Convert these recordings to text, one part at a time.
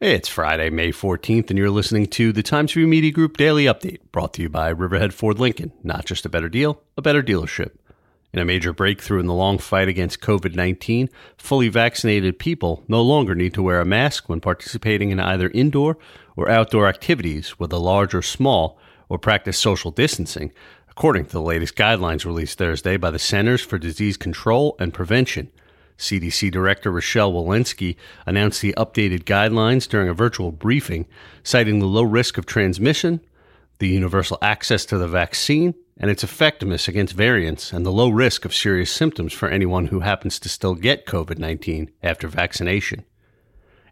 It's Friday, May 14th, and you're listening to the Times Review Media Group Daily Update, brought to you by Riverhead Ford Lincoln. Not just a better deal, a better dealership. In a major breakthrough in the long fight against COVID 19, fully vaccinated people no longer need to wear a mask when participating in either indoor or outdoor activities, whether large or small, or practice social distancing, according to the latest guidelines released Thursday by the Centers for Disease Control and Prevention. CDC Director Rochelle Walensky announced the updated guidelines during a virtual briefing, citing the low risk of transmission, the universal access to the vaccine, and its effectiveness against variants, and the low risk of serious symptoms for anyone who happens to still get COVID 19 after vaccination.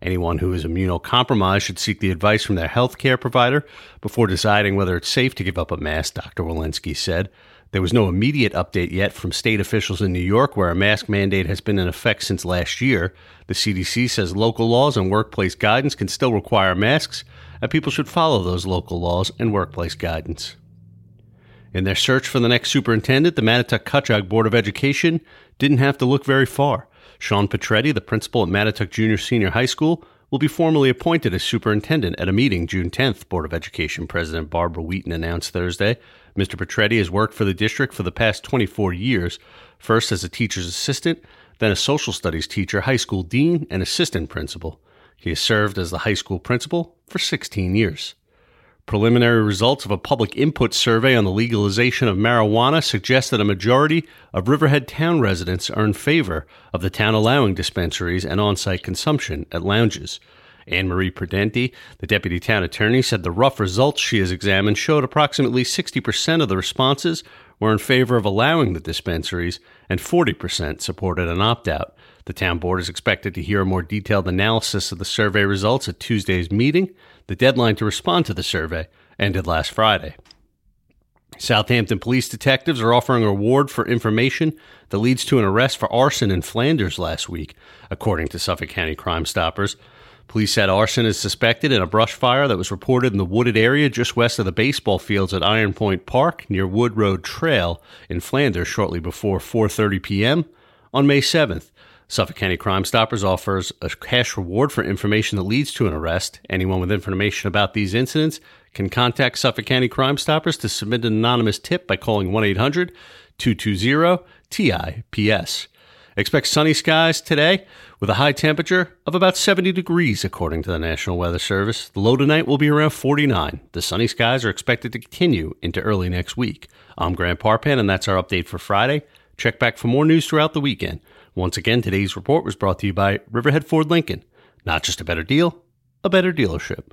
Anyone who is immunocompromised should seek the advice from their health care provider before deciding whether it's safe to give up a mask, Dr. Walensky said. There was no immediate update yet from state officials in New York, where a mask mandate has been in effect since last year. The CDC says local laws and workplace guidance can still require masks, and people should follow those local laws and workplace guidance. In their search for the next superintendent, the Mattituck Cutchogue Board of Education didn't have to look very far. Sean Petretti, the principal at Mattituck Junior Senior High School, will be formally appointed as superintendent at a meeting June 10th, Board of Education President Barbara Wheaton announced Thursday. Mr. Petretti has worked for the district for the past 24 years, first as a teacher's assistant, then a social studies teacher, high school dean, and assistant principal. He has served as the high school principal for 16 years. Preliminary results of a public input survey on the legalization of marijuana suggest that a majority of Riverhead town residents are in favor of the town allowing dispensaries and on site consumption at lounges. Anne Marie Prudenti, the deputy town attorney, said the rough results she has examined showed approximately 60% of the responses were in favor of allowing the dispensaries and 40% supported an opt out. The town board is expected to hear a more detailed analysis of the survey results at Tuesday's meeting. The deadline to respond to the survey ended last Friday. Southampton police detectives are offering a reward for information that leads to an arrest for arson in Flanders last week, according to Suffolk County Crime Stoppers. Police said arson is suspected in a brush fire that was reported in the wooded area just west of the baseball fields at Iron Point Park near Wood Road Trail in Flanders shortly before 4:30 p.m. on May 7th. Suffolk County Crime Stoppers offers a cash reward for information that leads to an arrest. Anyone with information about these incidents can contact Suffolk County Crime Stoppers to submit an anonymous tip by calling 1 800 220 TIPS. Expect sunny skies today with a high temperature of about 70 degrees, according to the National Weather Service. The low tonight will be around 49. The sunny skies are expected to continue into early next week. I'm Grant Parpan, and that's our update for Friday. Check back for more news throughout the weekend. Once again, today's report was brought to you by Riverhead Ford Lincoln. Not just a better deal, a better dealership.